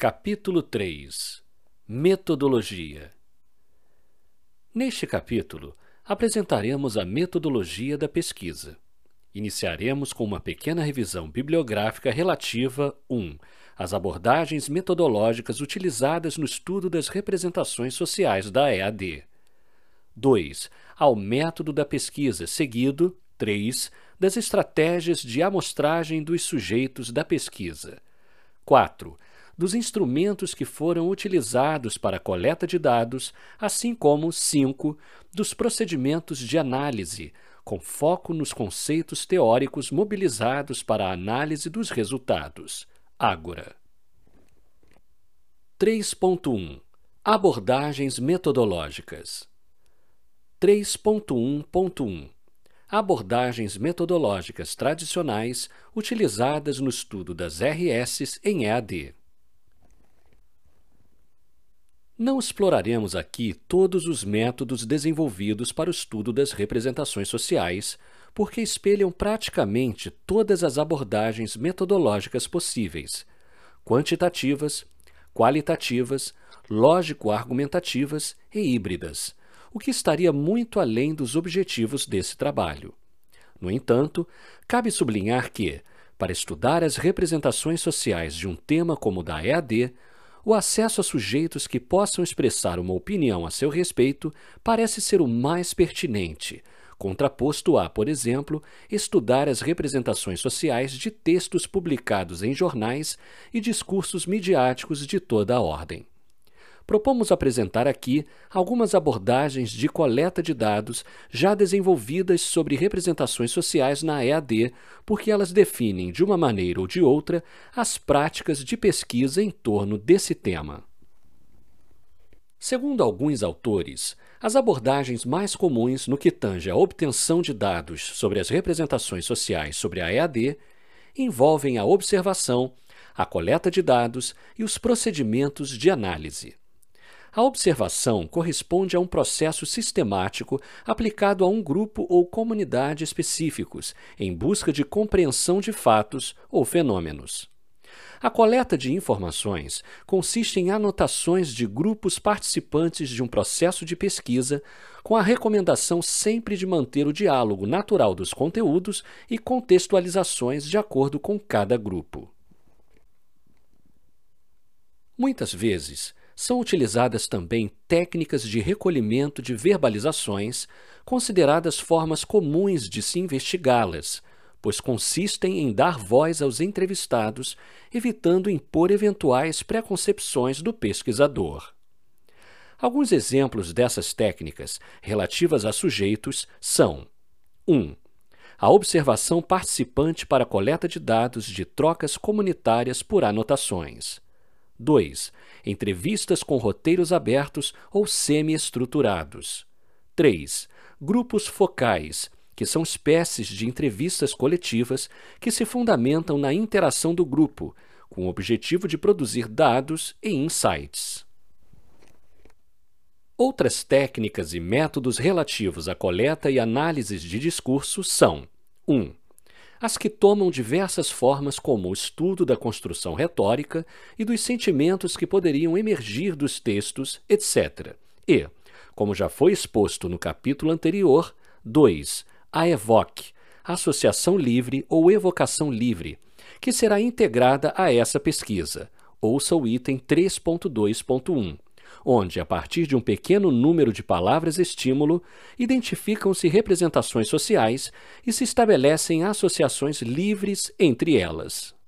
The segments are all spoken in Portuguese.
Capítulo 3 Metodologia Neste capítulo, apresentaremos a metodologia da pesquisa. Iniciaremos com uma pequena revisão bibliográfica relativa 1. Às abordagens metodológicas utilizadas no estudo das representações sociais da EAD. 2. Ao método da pesquisa, seguido 3. Das estratégias de amostragem dos sujeitos da pesquisa. 4. Dos instrumentos que foram utilizados para a coleta de dados, assim como 5. Dos procedimentos de análise, com foco nos conceitos teóricos mobilizados para a análise dos resultados. Ágora. 3.1 Abordagens metodológicas 3.1.1 Abordagens metodológicas tradicionais utilizadas no estudo das RS em EAD. Não exploraremos aqui todos os métodos desenvolvidos para o estudo das representações sociais, porque espelham praticamente todas as abordagens metodológicas possíveis, quantitativas, qualitativas, lógico-argumentativas e híbridas, o que estaria muito além dos objetivos desse trabalho. No entanto, cabe sublinhar que, para estudar as representações sociais de um tema como o da EAD, o acesso a sujeitos que possam expressar uma opinião a seu respeito parece ser o mais pertinente, contraposto a, por exemplo, estudar as representações sociais de textos publicados em jornais e discursos midiáticos de toda a ordem propomos apresentar aqui algumas abordagens de coleta de dados já desenvolvidas sobre representações sociais na EAD, porque elas definem, de uma maneira ou de outra, as práticas de pesquisa em torno desse tema. Segundo alguns autores, as abordagens mais comuns no que tange à obtenção de dados sobre as representações sociais sobre a EAD envolvem a observação, a coleta de dados e os procedimentos de análise. A observação corresponde a um processo sistemático aplicado a um grupo ou comunidade específicos, em busca de compreensão de fatos ou fenômenos. A coleta de informações consiste em anotações de grupos participantes de um processo de pesquisa, com a recomendação sempre de manter o diálogo natural dos conteúdos e contextualizações de acordo com cada grupo. Muitas vezes, são utilizadas também técnicas de recolhimento de verbalizações, consideradas formas comuns de se investigá-las, pois consistem em dar voz aos entrevistados, evitando impor eventuais preconcepções do pesquisador. Alguns exemplos dessas técnicas relativas a sujeitos são 1. Um, a observação participante para coleta de dados de trocas comunitárias por anotações. 2. Entrevistas com roteiros abertos ou semi-estruturados. 3. Grupos focais, que são espécies de entrevistas coletivas que se fundamentam na interação do grupo, com o objetivo de produzir dados e insights. Outras técnicas e métodos relativos à coleta e análises de discurso são 1. Um, as que tomam diversas formas como o estudo da construção retórica e dos sentimentos que poderiam emergir dos textos, etc. E, como já foi exposto no capítulo anterior, 2. A EVOC, Associação Livre ou Evocação Livre, que será integrada a essa pesquisa. Ouça o item 3.2.1 onde, a partir de um pequeno número de palavras-estímulo, identificam-se representações sociais e se estabelecem associações livres entre elas.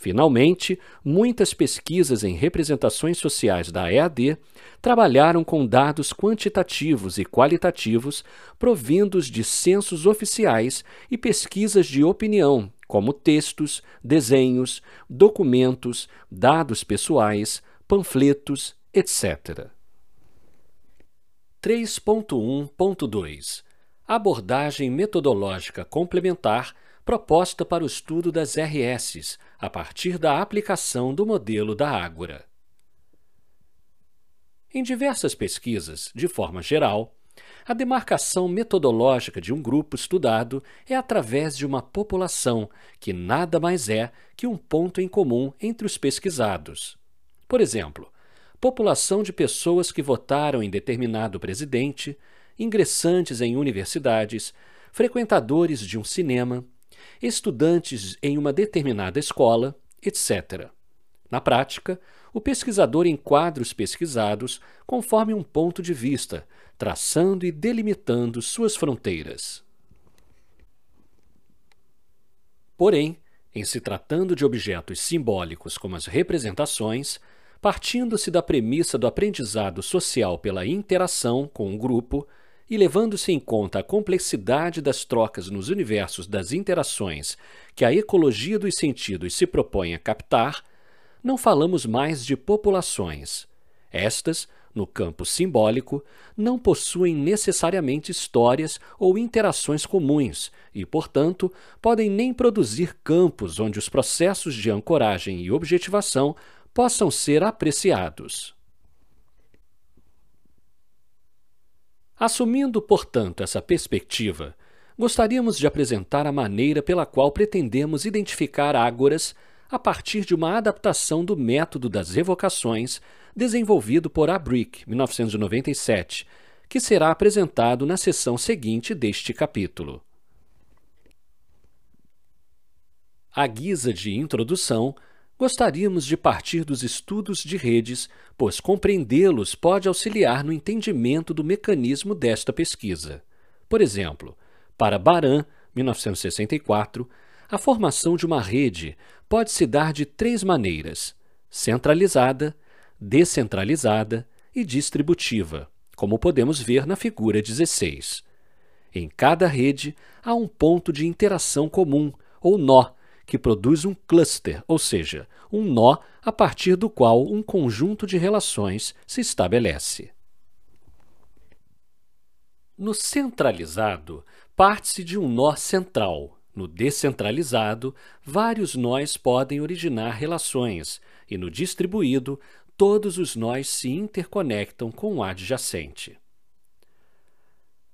Finalmente, muitas pesquisas em representações sociais da EAD trabalharam com dados quantitativos e qualitativos provindos de censos oficiais e pesquisas de opinião, como textos, desenhos, documentos, dados pessoais, panfletos etc. 3.1.2 Abordagem metodológica complementar proposta para o estudo das RS, a partir da aplicação do modelo da Ágora. Em diversas pesquisas, de forma geral, A demarcação metodológica de um grupo estudado é através de uma população, que nada mais é que um ponto em comum entre os pesquisados. Por exemplo, população de pessoas que votaram em determinado presidente, ingressantes em universidades, frequentadores de um cinema, estudantes em uma determinada escola, etc. Na prática, o pesquisador enquadra os pesquisados conforme um ponto de vista, traçando e delimitando suas fronteiras. Porém, em se tratando de objetos simbólicos como as representações, partindo-se da premissa do aprendizado social pela interação com um grupo e levando-se em conta a complexidade das trocas nos universos das interações que a ecologia dos sentidos se propõe a captar, não falamos mais de populações. Estas no campo simbólico, não possuem necessariamente histórias ou interações comuns e, portanto, podem nem produzir campos onde os processos de ancoragem e objetivação possam ser apreciados. Assumindo, portanto, essa perspectiva, gostaríamos de apresentar a maneira pela qual pretendemos identificar ágoras a partir de uma adaptação do método das evocações desenvolvido por Abrick, 1997, que será apresentado na sessão seguinte deste capítulo. À guisa de introdução, gostaríamos de partir dos estudos de redes, pois compreendê-los pode auxiliar no entendimento do mecanismo desta pesquisa. Por exemplo, para Baran, 1964, a formação de uma rede pode se dar de três maneiras: centralizada, descentralizada e distributiva, como podemos ver na figura 16. Em cada rede há um ponto de interação comum, ou nó, que produz um cluster, ou seja, um nó a partir do qual um conjunto de relações se estabelece. No centralizado, parte-se de um nó central. No descentralizado, vários nós podem originar relações, e no distribuído, todos os nós se interconectam com o adjacente.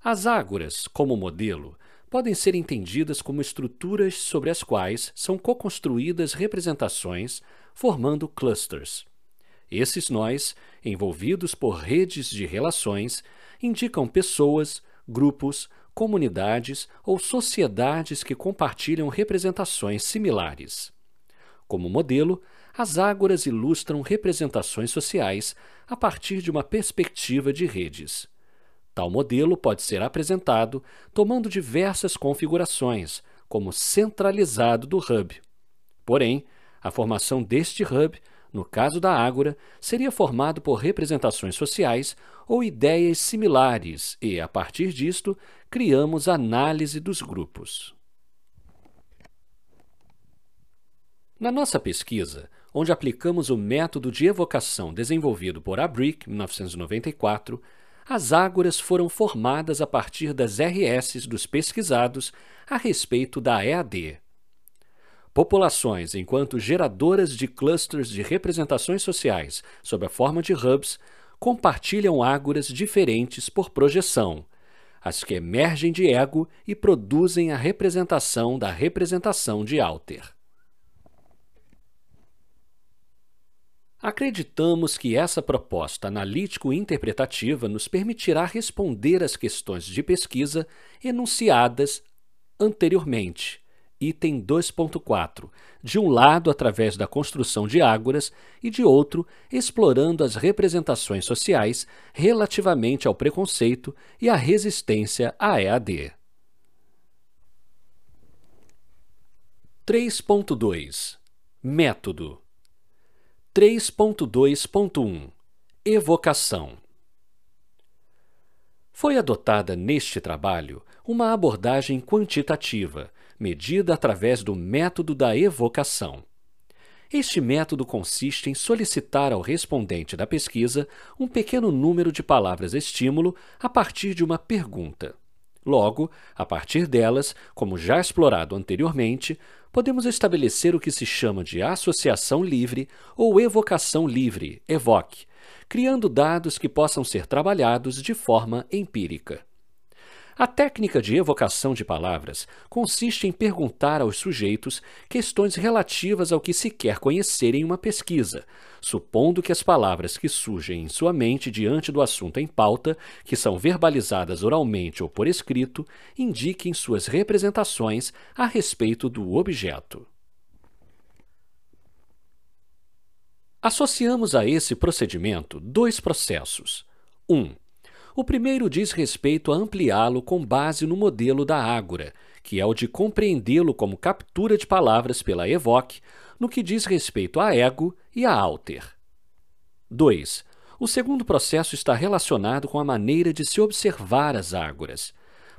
As ágoras, como modelo, podem ser entendidas como estruturas sobre as quais são co-construídas representações, formando clusters. Esses nós, envolvidos por redes de relações, indicam pessoas, grupos, comunidades ou sociedades que compartilham representações similares. Como modelo, as ágoras ilustram representações sociais a partir de uma perspectiva de redes. Tal modelo pode ser apresentado tomando diversas configurações, como centralizado do hub. Porém, a formação deste hub, no caso da ágora, seria formado por representações sociais ou ideias similares e, a partir disto, criamos análise dos grupos. Na nossa pesquisa, onde aplicamos o método de evocação desenvolvido por Abrick, 1994, as ágoras foram formadas a partir das RS dos pesquisados a respeito da EAD. Populações, enquanto geradoras de clusters de representações sociais sob a forma de hubs, compartilham ágoras diferentes por projeção, as que emergem de ego e produzem a representação da representação de Alter. Acreditamos que essa proposta analítico-interpretativa nos permitirá responder às questões de pesquisa enunciadas anteriormente. Item 2.4. De um lado, através da construção de ágoras, e de outro, explorando as representações sociais relativamente ao preconceito e à resistência à EAD. 3.2 Método 3.2.1 Evocação Foi adotada neste trabalho uma abordagem quantitativa, medida através do método da evocação. Este método consiste em solicitar ao respondente da pesquisa um pequeno número de palavras estímulo a partir de uma pergunta. Logo, a partir delas, como já explorado anteriormente, podemos estabelecer o que se chama de associação livre ou evocação livre, evoque, criando dados que possam ser trabalhados de forma empírica. A técnica de evocação de palavras consiste em perguntar aos sujeitos questões relativas ao que se quer conhecer em uma pesquisa, supondo que as palavras que surgem em sua mente diante do assunto em pauta, que são verbalizadas oralmente ou por escrito, indiquem suas representações a respeito do objeto. Associamos a esse procedimento dois processos. 1. Um, o primeiro diz respeito a ampliá-lo com base no modelo da Ágora, que é o de compreendê-lo como captura de palavras pela Evoque, no que diz respeito a ego e a alter. 2. O segundo processo está relacionado com a maneira de se observar as ágoras.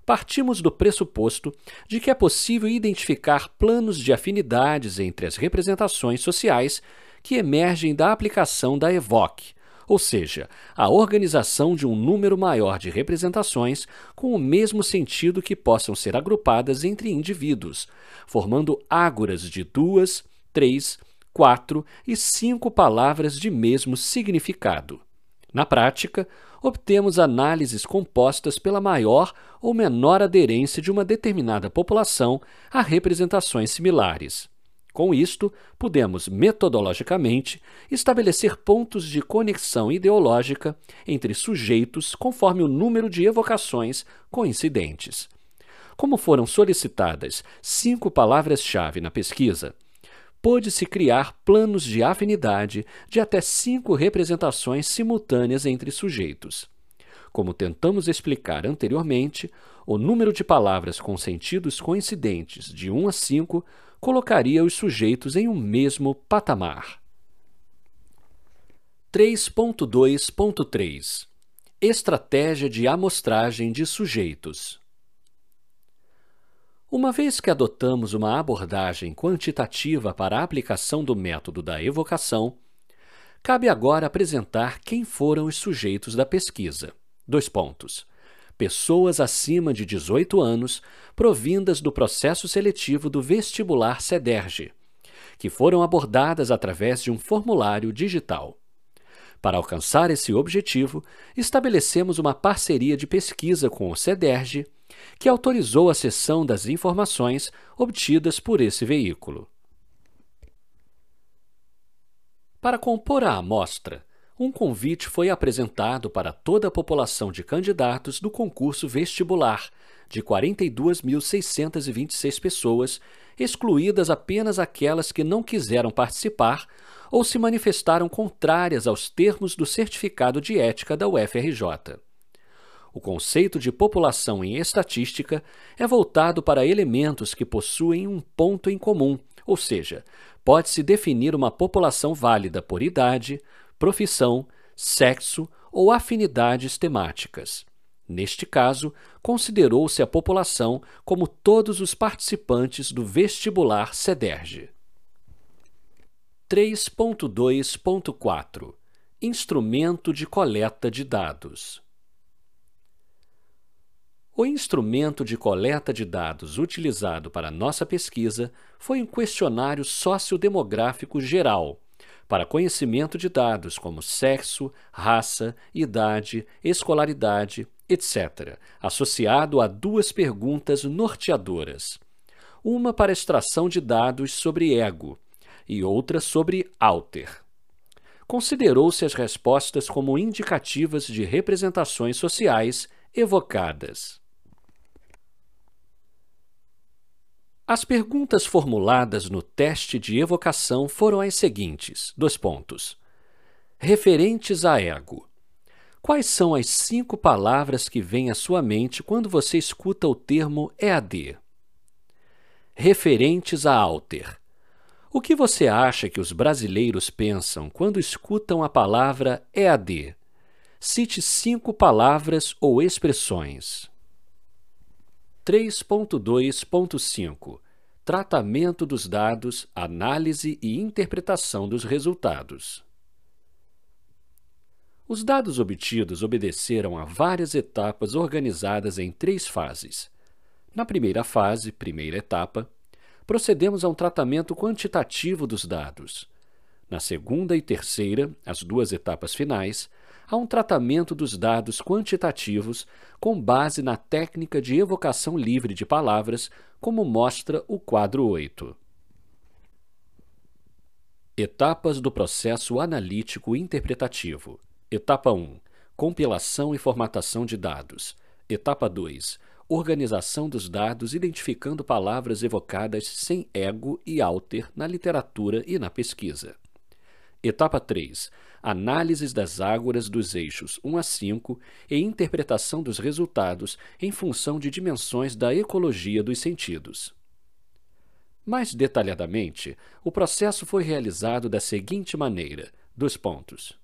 Partimos do pressuposto de que é possível identificar planos de afinidades entre as representações sociais que emergem da aplicação da Evoque, ou seja, a organização de um número maior de representações com o mesmo sentido que possam ser agrupadas entre indivíduos, formando ágoras de duas, três, quatro e cinco palavras de mesmo significado. Na prática, obtemos análises compostas pela maior ou menor aderência de uma determinada população a representações similares. Com isto, podemos metodologicamente estabelecer pontos de conexão ideológica entre sujeitos conforme o número de evocações coincidentes. Como foram solicitadas cinco palavras-chave na pesquisa, pôde-se criar planos de afinidade de até cinco representações simultâneas entre sujeitos. Como tentamos explicar anteriormente, o número de palavras com sentidos coincidentes de 1 a 5 colocaria os sujeitos em um mesmo patamar. 3.2.3 Estratégia de amostragem de sujeitos Uma vez que adotamos uma abordagem quantitativa para a aplicação do método da evocação, cabe agora apresentar quem foram os sujeitos da pesquisa. Dois pontos pessoas acima de 18 anos provindas do processo seletivo do vestibular CEDERJ, que foram abordadas através de um formulário digital. Para alcançar esse objetivo, estabelecemos uma parceria de pesquisa com o CEDERJ, que autorizou a cessão das informações obtidas por esse veículo. Para compor a amostra, um convite foi apresentado para toda a população de candidatos do concurso vestibular, de 42.626 pessoas, excluídas apenas aquelas que não quiseram participar ou se manifestaram contrárias aos termos do certificado de ética da UFRJ. O conceito de população em estatística é voltado para elementos que possuem um ponto em comum, ou seja, pode-se definir uma população válida por idade, profissão, sexo ou afinidades temáticas. Neste caso, considerou-se a população como todos os participantes do vestibular CEDERJ. 3.2.4 Instrumento de coleta de dados O instrumento de coleta de dados utilizado para nossa pesquisa foi um questionário sociodemográfico geral, para conhecimento de dados como sexo, raça, idade, escolaridade, etc., associado a duas perguntas norteadoras. Uma para extração de dados sobre ego e outra sobre alter. Considerou-se as respostas como indicativas de representações sociais evocadas. As perguntas formuladas no teste de evocação foram as seguintes: dois pontos. Referentes a ego. Quais são as cinco palavras que vêm à sua mente quando você escuta o termo EAD? Referentes a alter. O que você acha que os brasileiros pensam quando escutam a palavra EAD? Cite cinco palavras ou expressões. 3.2.5 Tratamento dos dados, análise e interpretação dos resultados. Os dados obtidos obedeceram a várias etapas organizadas em três fases. Na primeira fase, primeira etapa, procedemos a um tratamento quantitativo dos dados. Na segunda e terceira, as duas etapas finais, a um tratamento dos dados quantitativos com base na técnica de evocação livre de palavras, como mostra o quadro 8. Etapas do processo analítico interpretativo. Etapa 1. Compilação e formatação de dados. Etapa 2. Organização dos dados identificando palavras evocadas sem ego e alter na literatura e na pesquisa. Etapa 3. Análises das ágoras dos eixos 1 a 5 e interpretação dos resultados em função de dimensões da ecologia dos sentidos. Mais detalhadamente, o processo foi realizado da seguinte maneira: dos pontos.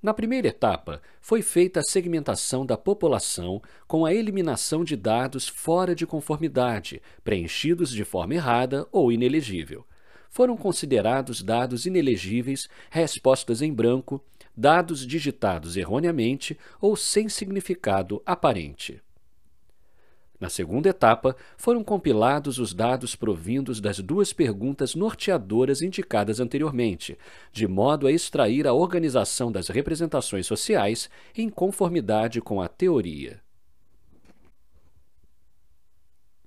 Na primeira etapa, foi feita a segmentação da população com a eliminação de dados fora de conformidade, preenchidos de forma errada ou inelegível. Foram considerados dados inelegíveis, respostas em branco, dados digitados erroneamente ou sem significado aparente. Na segunda etapa, foram compilados os dados provindos das duas perguntas norteadoras indicadas anteriormente, de modo a extrair a organização das representações sociais em conformidade com a teoria.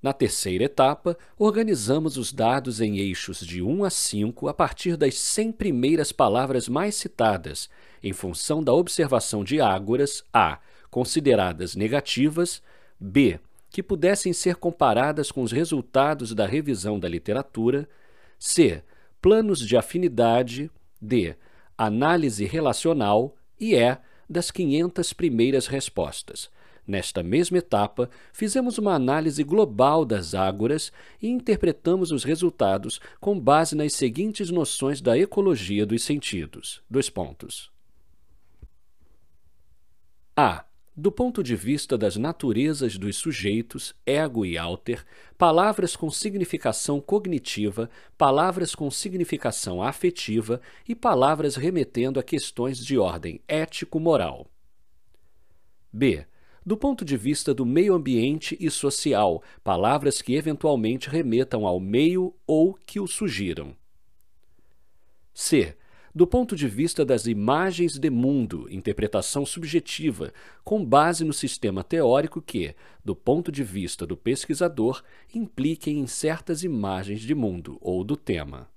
Na terceira etapa, organizamos os dados em eixos de 1 a 5 a partir das 100 primeiras palavras mais citadas, em função da observação de ágoras a. consideradas negativas, b que pudessem ser comparadas com os resultados da revisão da literatura, c. planos de afinidade, d. análise relacional e e. das 500 primeiras respostas. Nesta mesma etapa, fizemos uma análise global das ágoras e interpretamos os resultados com base nas seguintes noções da ecologia dos sentidos. Dois pontos. A do ponto de vista das naturezas dos sujeitos, ego e alter, palavras com significação cognitiva, palavras com significação afetiva e palavras remetendo a questões de ordem ético-moral. B. Do ponto de vista do meio ambiente e social, palavras que eventualmente remetam ao meio ou que o sugiram. C do ponto de vista das imagens de mundo, interpretação subjetiva, com base no sistema teórico que, do ponto de vista do pesquisador, impliquem em certas imagens de mundo ou do tema.